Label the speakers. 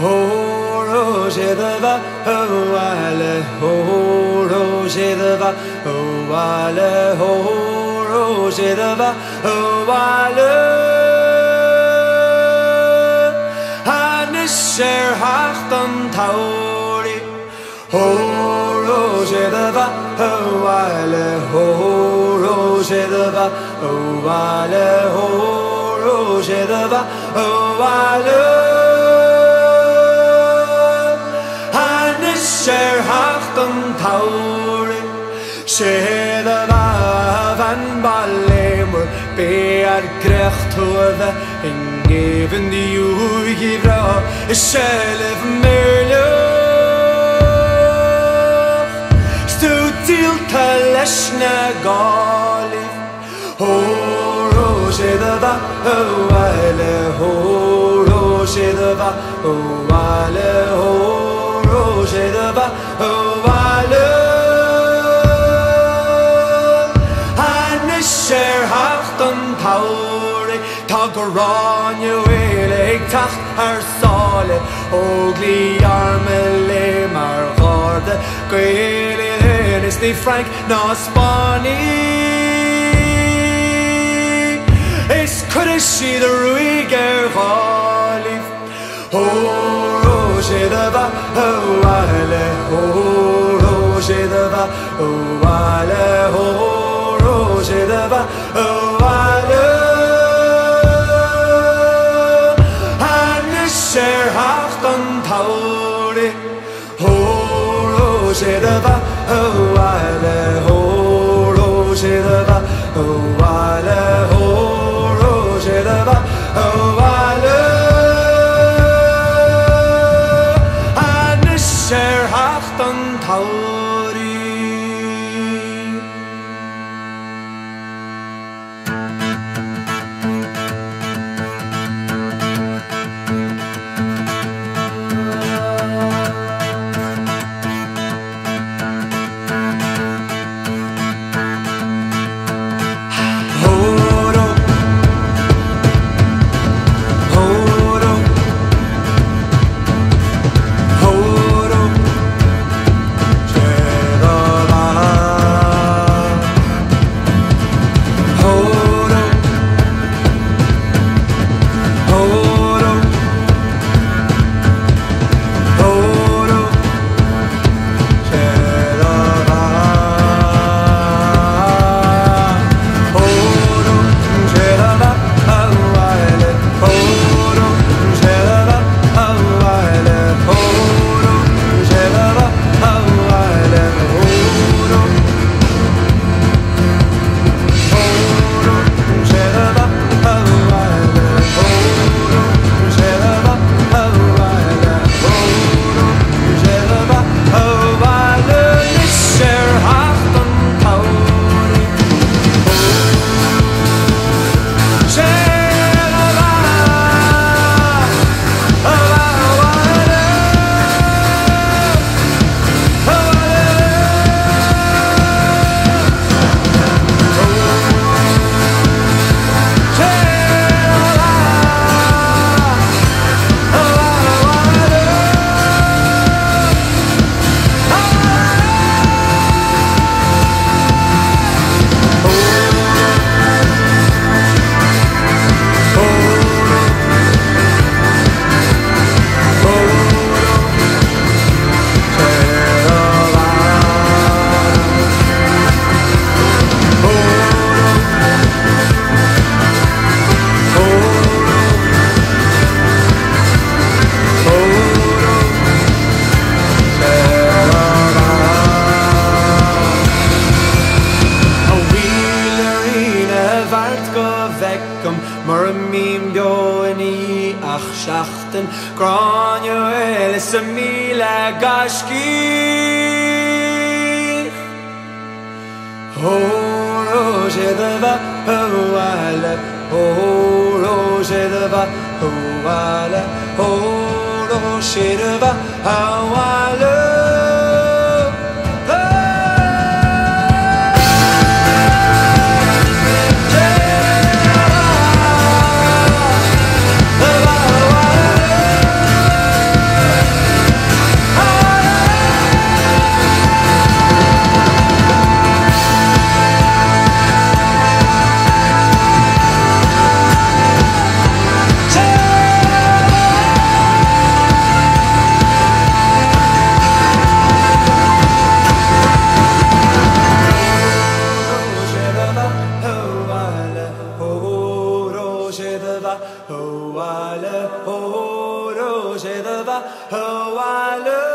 Speaker 1: Oh, roger de va, oh, ale, oh, roger de va, oh, ale, oh, roger de va, oh, ale. Han is er hacht an tauri, oh, roger de va, oh, ale, sé hát an taure sé a ra an ballémer bé en neven die úigi ra is sellef méle Stútil tal leisna gáli Hóró sé a va a bhaile hóró sé a va ó hó sér hacht an tári Tá go ránne éleg tacht ar sále óglí arme le mar gáde Goéile is ní Frank ná Spáí Is chu siad a ruig ar 有谁的吧？哦，爱了，还没写好等头的，哦，有谁的吧？哦，爱了，哦，有谁的吧？哦，爱了，哦，有谁的吧？哦，爱了，还没写好等头。Beckham Mar a mím go in í ach seachtain is a sa mí le gascí Hóróé de bheith thuhaile Hóróé de bheith thuhaile Hóró sé de bheith hahaile de va le